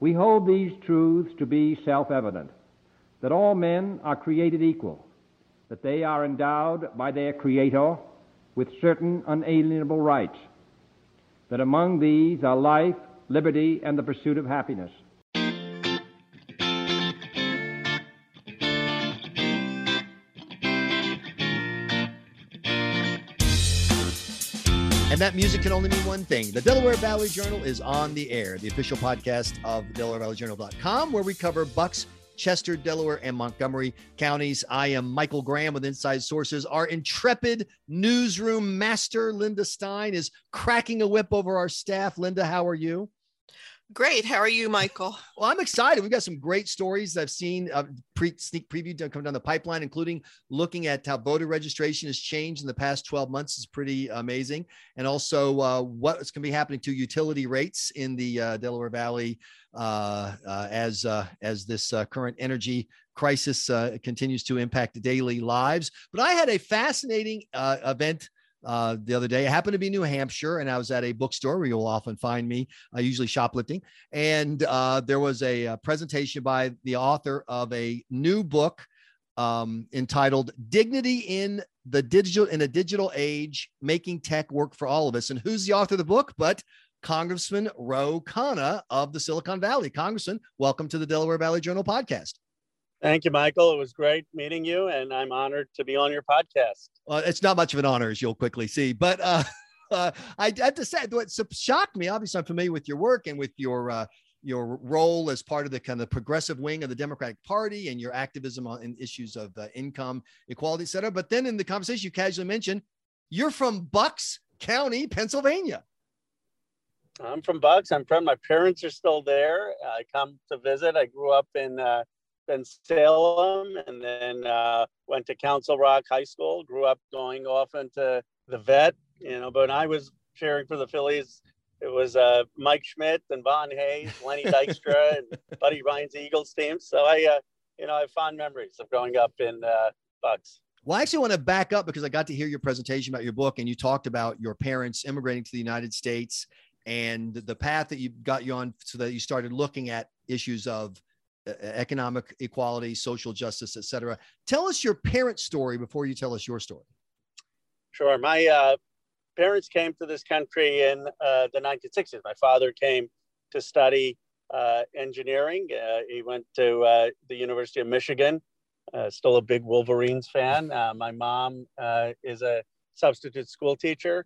We hold these truths to be self evident that all men are created equal, that they are endowed by their Creator with certain unalienable rights, that among these are life, liberty, and the pursuit of happiness. And that music can only mean one thing. The Delaware Valley Journal is on the air, the official podcast of DelawareValleyJournal.com, where we cover Bucks, Chester, Delaware, and Montgomery counties. I am Michael Graham with Inside Sources. Our intrepid newsroom master, Linda Stein, is cracking a whip over our staff. Linda, how are you? Great. How are you, Michael? Well, I'm excited. We've got some great stories I've seen uh, pre sneak preview coming down the pipeline, including looking at how voter registration has changed in the past 12 months is pretty amazing. And also uh, what's going to be happening to utility rates in the uh, Delaware Valley uh, uh, as, uh, as this current energy crisis continues to impact daily lives. But I had a fascinating event uh, the other day. It happened to be New Hampshire, and I was at a bookstore where you'll often find me, uh, usually shoplifting. And uh, there was a, a, uh, presentation by the author of a new book um, entitled "Dignity in the Digital in a Digital Age: Making Tech Work for All of Us." And who's the author of the book? But Congressman Ro Khanna of the Silicon Valley. Congressman, welcome to the Delaware Valley Journal podcast. Thank you, Michael. It was great meeting you, and I'm honored to be on your podcast. Well, it's not much of an honor, as you'll quickly see. But uh, uh, I have to say, what shocked me, obviously, I'm familiar with your work and with your uh, your role as part of the kind of progressive wing of the Democratic Party and your activism on issues of uh, income equality, et cetera. But then in the conversation, you casually mentioned you're from Bucks County, Pennsylvania. I'm from Bucks. I'm from. My parents are still there. I come to visit. I grew up in uh, in Salem and then uh, went to Council Rock High School. Grew up going off into the vet, you know. But when I was cheering for the Phillies, it was uh, Mike Schmidt and Von Hayes, Lenny Dykstra, and Buddy Ryan's Eagles team. So I, uh, you know, I have fond memories of growing up in uh, Bucks. Well, I actually want to back up because I got to hear your presentation about your book, and you talked about your parents immigrating to the United States and the path that you got you on so that you started looking at issues of economic equality, social justice, etc. Tell us your parents' story before you tell us your story. Sure. My uh, parents came to this country in uh, the 1960s. My father came to study uh, engineering. Uh, he went to uh, the University of Michigan. Uh, still a big Wolverines fan. my mom is a substitute school teacher,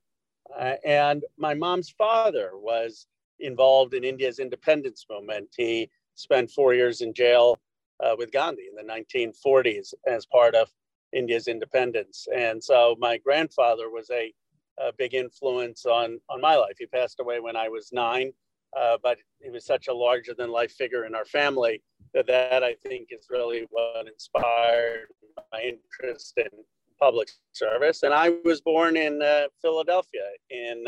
and my mom's father was involved in India's independence movement. He spent four years in jail uh, with Gandhi in the 1940s as part of India's independence. And so my grandfather was a, a big influence on, on my life. He passed away when I was nine, uh, but he was such a larger than life figure in our family that that I think is really what inspired my interest in public service. And I was born in uh, Philadelphia in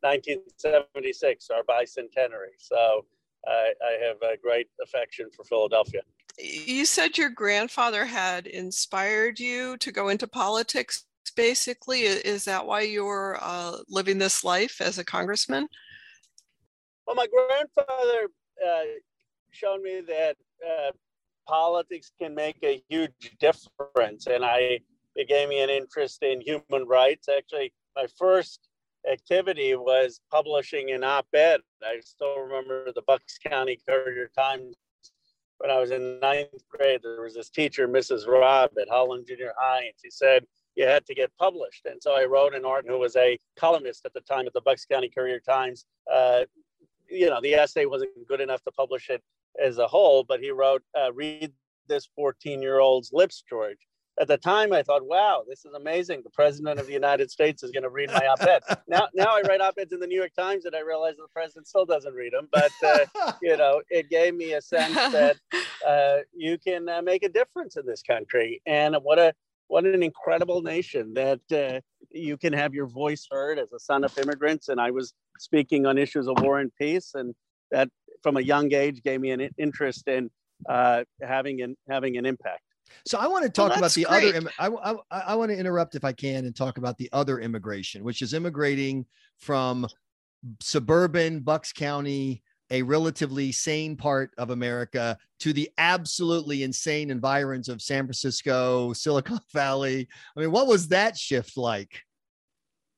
1976, uh, our bicentenary. So I, I have a great affection for Philadelphia. You said your grandfather had inspired you to go into politics. Basically, is that why you're uh, living this life as a congressman? Well, my grandfather uh, showed me that uh, politics can make a huge difference, and I it gave me an interest in human rights. Actually, my first activity was publishing an op-ed. I still remember the Bucks County Courier Times when I was in ninth grade. There was this teacher, Mrs. Robb at Holland Junior High, and she said you had to get published. And so I wrote an art who was a columnist at the time at the Bucks County Courier Times. Uh, you know, the essay wasn't good enough to publish it as a whole, but he wrote, uh, read this 14 year old's lips, George at the time I thought, wow, this is amazing. The president of the United States is going to read my op-ed. now, now I write op-eds in the New York Times and I realize the president still doesn't read them. But, uh, you know, it gave me a sense that uh, you can uh, make a difference in this country. And what a, what an incredible nation that uh, you can have your voice heard as a son of immigrants. And I was speaking on issues of war and peace. And that from a young age gave me an interest in uh, having an, having an impact. So I want to oh, talk well, about the great. other. I, I, I want to interrupt if I can and talk about the other immigration, which is immigrating from suburban Bucks County a relatively sane part of America to the absolutely insane environs of San Francisco, Silicon Valley. I mean, what was that shift like?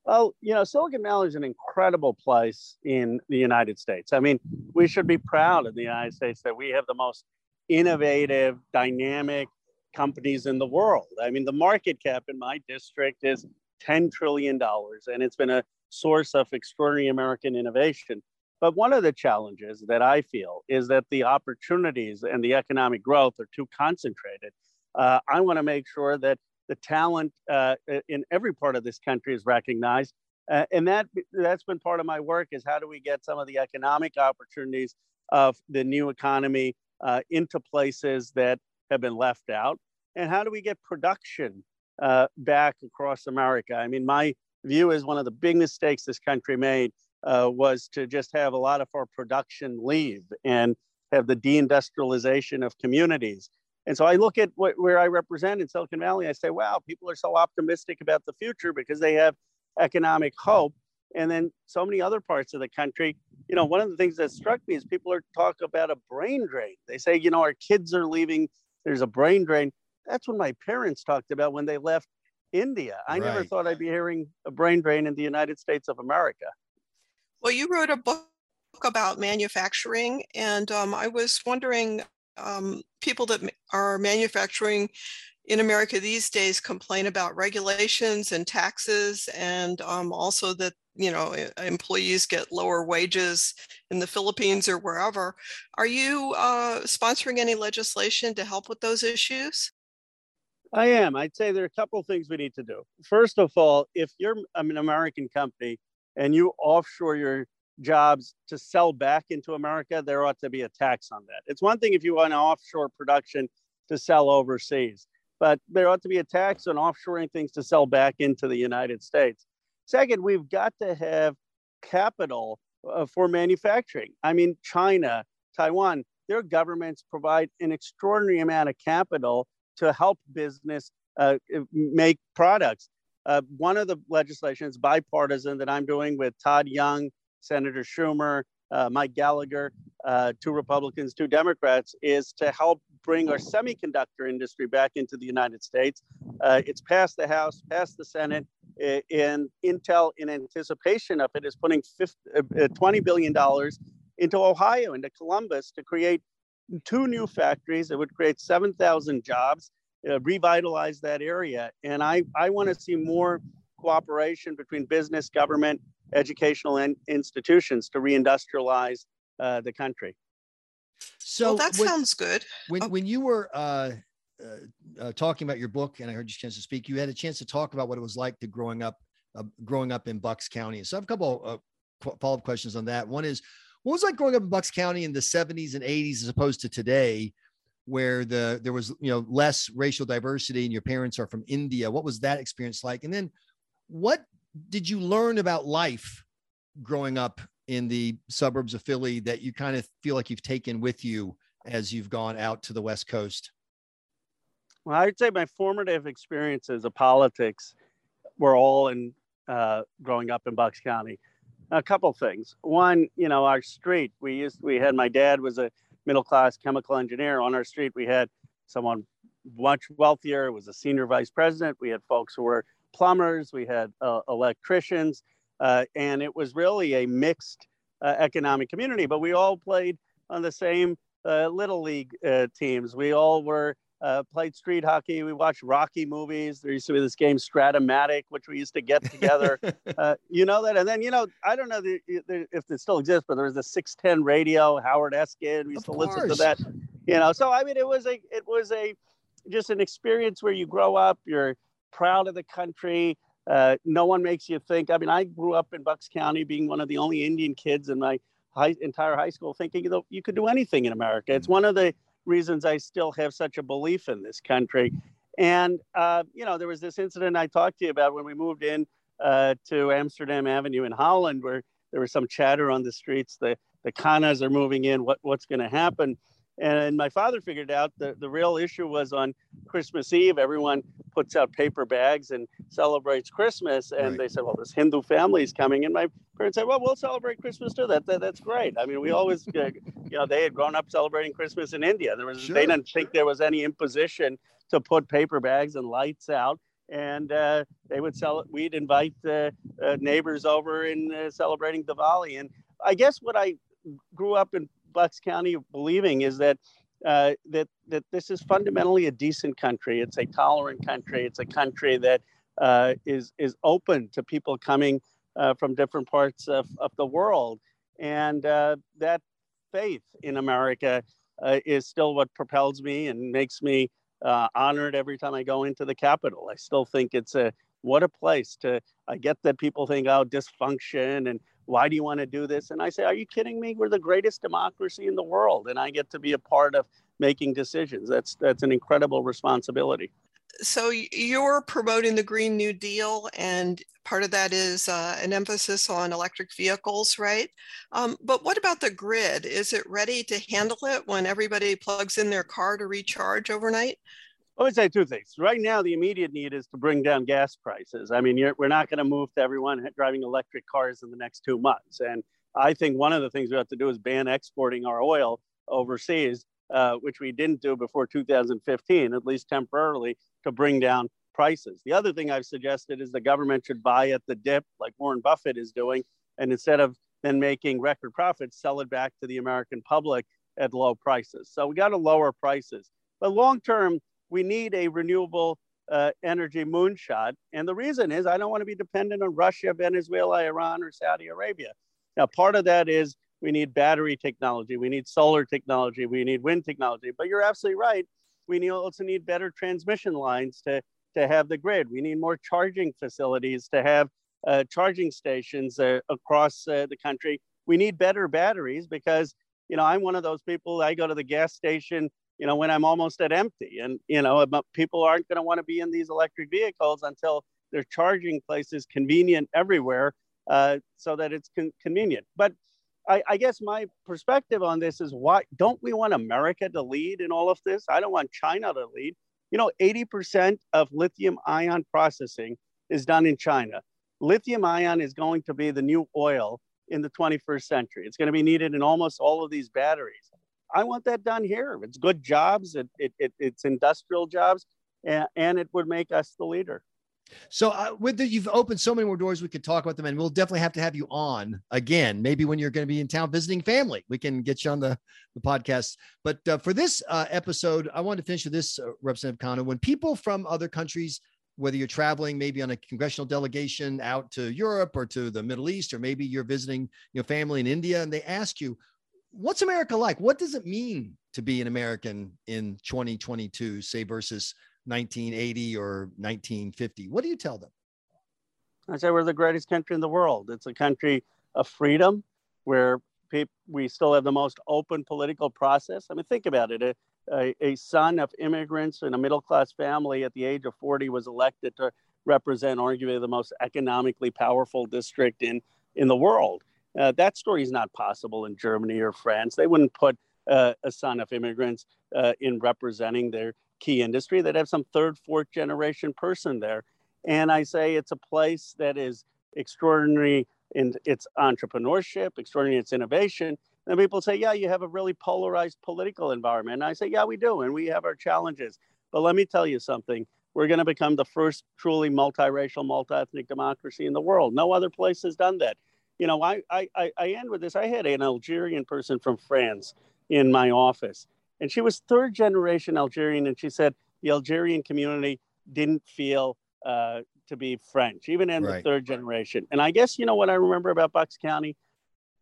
Well, you know, Silicon Valley is an incredible place in the United States. I mean, we should be proud in the United States that we have the most innovative, dynamic companies in the world. I mean, the market cap in my district is $10 trillion, and it's been a source of extraordinary American innovation. But one of the challenges that I feel is that the opportunities and the economic growth are too concentrated. Uh, I want to make sure that the talent uh, in every part of this country is recognized. Uh, and that that's been part of my work is how do we get some of the economic opportunities of the new economy uh, into places that have been left out and how do we get production uh, back across america i mean my view is one of the big mistakes this country made uh, was to just have a lot of our production leave and have the deindustrialization of communities. And so I look at what, where I represent in Silicon Valley. I say, wow, people are so optimistic about the future because they have economic hope. And then so many other parts of the country, you know, one of the things that struck me is people are talk about a brain drain. They say, you know, our kids are leaving. There's a brain drain. That's what my parents talked about when they left India. I right. never thought I'd be hearing a brain drain in the United States of America. Well, you wrote a book about manufacturing, and um, I was wondering um, people that are manufacturing in America these days complain about regulations and taxes, and um, also that you know employees get lower wages in the Philippines or wherever. Are you uh, sponsoring any legislation to help with those issues? I am. I'd say there are a couple of things we need to do. First of all, if you're an American company and you offshore your jobs to sell back into America, there ought to be a tax on that. It's one thing if you want offshore production to sell overseas, but there ought to be a tax on offshoring things to sell back into the United States. Second, we've got to have capital uh, for manufacturing. I mean, China, Taiwan, their governments provide an extraordinary amount of capital to help business uh, make products. Uh, one of the legislations, bipartisan, that I'm doing with Todd Young, Senator Schumer, uh, Mike Gallagher, uh, two Republicans, two Democrats, is to help bring our semiconductor industry back into the United States. Uh, it's passed the House, passed the Senate, and Intel, in anticipation of it, is putting 50, uh, $20 billion into Ohio, into Columbus, to create two new factories that would create 7,000 jobs uh, revitalize that area. And I, I want to see more cooperation between business, government, educational in, institutions to reindustrialize uh, the country. So well, that when, sounds good. When, oh. when you were uh, uh, uh, talking about your book, and I heard you chance to speak, you had a chance to talk about what it was like to growing up, uh, growing up in Bucks County. So I have a couple of follow up questions on that. One is, what was like growing up in Bucks County in the 70s and 80s as opposed to today? where the there was you know less racial diversity and your parents are from India. What was that experience like? And then what did you learn about life growing up in the suburbs of Philly that you kind of feel like you've taken with you as you've gone out to the West Coast? Well, I'd say my formative experiences of politics were all in uh, growing up in Bucks County. A couple things. One, you know, our street. We used we had my dad was a middle class chemical engineer. On our street, we had someone much wealthier, was a senior vice president. We had folks who were plumbers, we had uh, electricians, uh, and it was really a mixed uh, economic community. But we all played on the same uh, little league uh, teams. We all were uh, played street hockey. We watched Rocky movies. There used to be this game Strat-O-Matic, which we used to get together. uh, you know that, and then you know I don't know the, the, if it still exists, but there was a 610 radio. Howard Eskin. We used of to course. listen to that. You know, so I mean, it was a it was a just an experience where you grow up. You're proud of the country. Uh, no one makes you think. I mean, I grew up in Bucks County, being one of the only Indian kids in my high, entire high school, thinking you, know, you could do anything in America. It's mm. one of the reasons I still have such a belief in this country. And, uh, you know, there was this incident I talked to you about when we moved in uh, to Amsterdam Avenue in Holland, where there was some chatter on the streets. The, the Khannas are moving in. What, what's going to happen? And my father figured out that the real issue was on Christmas Eve. Everyone puts out paper bags and celebrates Christmas. And right. they said, well, this Hindu family is coming. And my parents said, well, we'll celebrate Christmas too. That, that That's great. I mean, we always, uh, you know, they had grown up celebrating Christmas in India. There was, sure. They didn't think there was any imposition to put paper bags and lights out. And uh, they would sell it. We'd invite uh, uh neighbors over in uh, celebrating Diwali. And I guess what I grew up in Bucks County believing is that uh, that that this is fundamentally a decent country. It's a tolerant country. It's a country that uh, is is open to people coming uh, from different parts of, of the world, and uh, that faith in America uh, is still what propels me and makes me uh, honored every time I go into the Capitol. I still think it's a what a place to. I get that people think oh dysfunction and why do you want to do this? And I say, are you kidding me? We're the greatest democracy in the world, and I get to be a part of making decisions. That's that's an incredible responsibility. So you're promoting the Green New Deal, and part of that is uh, an emphasis on electric vehicles, right? Um, but what about the grid? Is it ready to handle it when everybody plugs in their car to recharge overnight? I would say two things. Right now, the immediate need is to bring down gas prices. I mean, we're not going to move to everyone driving electric cars in the next two months. And I think one of the things we have to do is ban exporting our oil overseas, uh, which we didn't do before 2015, at least temporarily, to bring down prices. The other thing I've suggested is the government should buy at the dip, like Warren Buffett is doing, and instead of then making record profits, sell it back to the American public at low prices. So we got to lower prices. But long term, we need a renewable uh, energy moonshot. And the reason is I don't want to be dependent on Russia, Venezuela, Iran, or Saudi Arabia. Now, part of that is we need battery technology, we need solar technology, we need wind technology. But you're absolutely right. We need, also need better transmission lines to, to have the grid. We need more charging facilities to have uh, charging stations uh, across uh, the country. We need better batteries because, you know, I'm one of those people, I go to the gas station you know, when I'm almost at empty. And, you know, people aren't going to want to be in these electric vehicles until their charging place is convenient everywhere uh, so that it's con- convenient. But I, I, guess my perspective on this is why don't we want America to lead in all of this? I don't want China to lead. You know, 80% of lithium ion processing is done in China. Lithium ion is going to be the new oil in the 21st century. It's going to be needed in almost all of these batteries. I want that done here. It's good jobs. It, it, it it's industrial jobs, and, and it would make us the leader. So uh, with the, you've opened so many more doors, we could talk about them, and we'll definitely have to have you on again. Maybe when you're going to be in town visiting family, we can get you on the, the podcast. But uh, for this uh, episode, I want to finish with this, uh, Representative Khanna. When people from other countries, whether you're traveling maybe on a congressional delegation out to Europe or to the Middle East, or maybe you're visiting your family in India, and they ask you, what's America like? What does it mean to be an American in 2022, say versus 1980 or 1950? What do you tell them? I say we're the greatest country in the world. It's a country of freedom where we still have the most open political process. I mean, think about it. A, a, a son of immigrants in a middle class family at the age of 40 was elected to represent arguably the most economically powerful district in, in the world. Uh, that story is not possible in Germany or France. They wouldn't put uh, a son of immigrants uh, in representing their key industry. They'd have some third, fourth generation person there. And I say it's a place that is extraordinary in its entrepreneurship, extraordinary in its innovation. And people say, yeah, you have a really polarized political environment. And I say, yeah, we do. And we have our challenges. But let me tell you something. We're going to become the first truly multiracial, multi-ethnic democracy in the world. No other place has done that you know, I, I, I end with this. I had an Algerian person from France in my office, and she was third generation Algerian, and she said the Algerian community didn't feel uh, to be French, even in right. the third generation. And I guess, you know what I remember about Bucks County?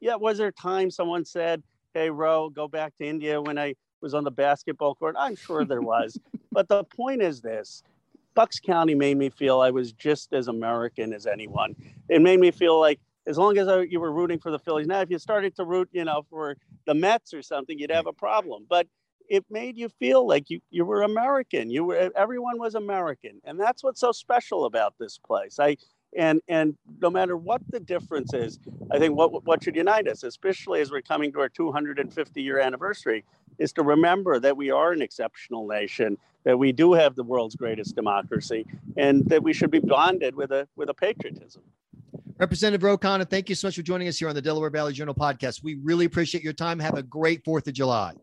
Yeah, was there a time someone said, hey, Ro, go back to India when I was on the basketball court? I'm sure there was. but the point is this Bucks County made me feel I was just as American as anyone. It made me feel like as long as I, you were rooting for the Phillies. Now, if you started to root, you know, for the Mets or something, you'd have a problem. But it made you feel like you, you were American. You were everyone was American, and that's what's so special about this place. I And and no matter what the difference is, I think what what should unite us, especially as we're coming to our 250 year anniversary, is to remember that we are an exceptional nation, that we do have the world's greatest democracy, and that we should be bonded with a with a patriotism. Representative Ro Khanna, thank you so much for joining us here on the Delaware Valley Journal podcast. We really appreciate your time. Have a great 4th of July.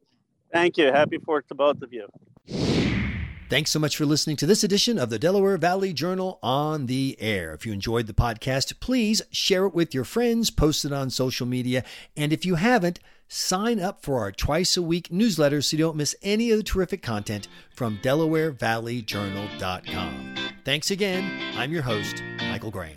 Thank you. Happy 4th to both of you. Thanks so much for listening to this edition of the Delaware Valley Journal on the air. If you enjoyed the podcast, please share it with your friends, post it on social media, and if you haven't, sign up for our twice a week newsletter so you don't miss any of the terrific content from DelawareValleyJournal.com. Thanks again. I'm your host, Michael Graham.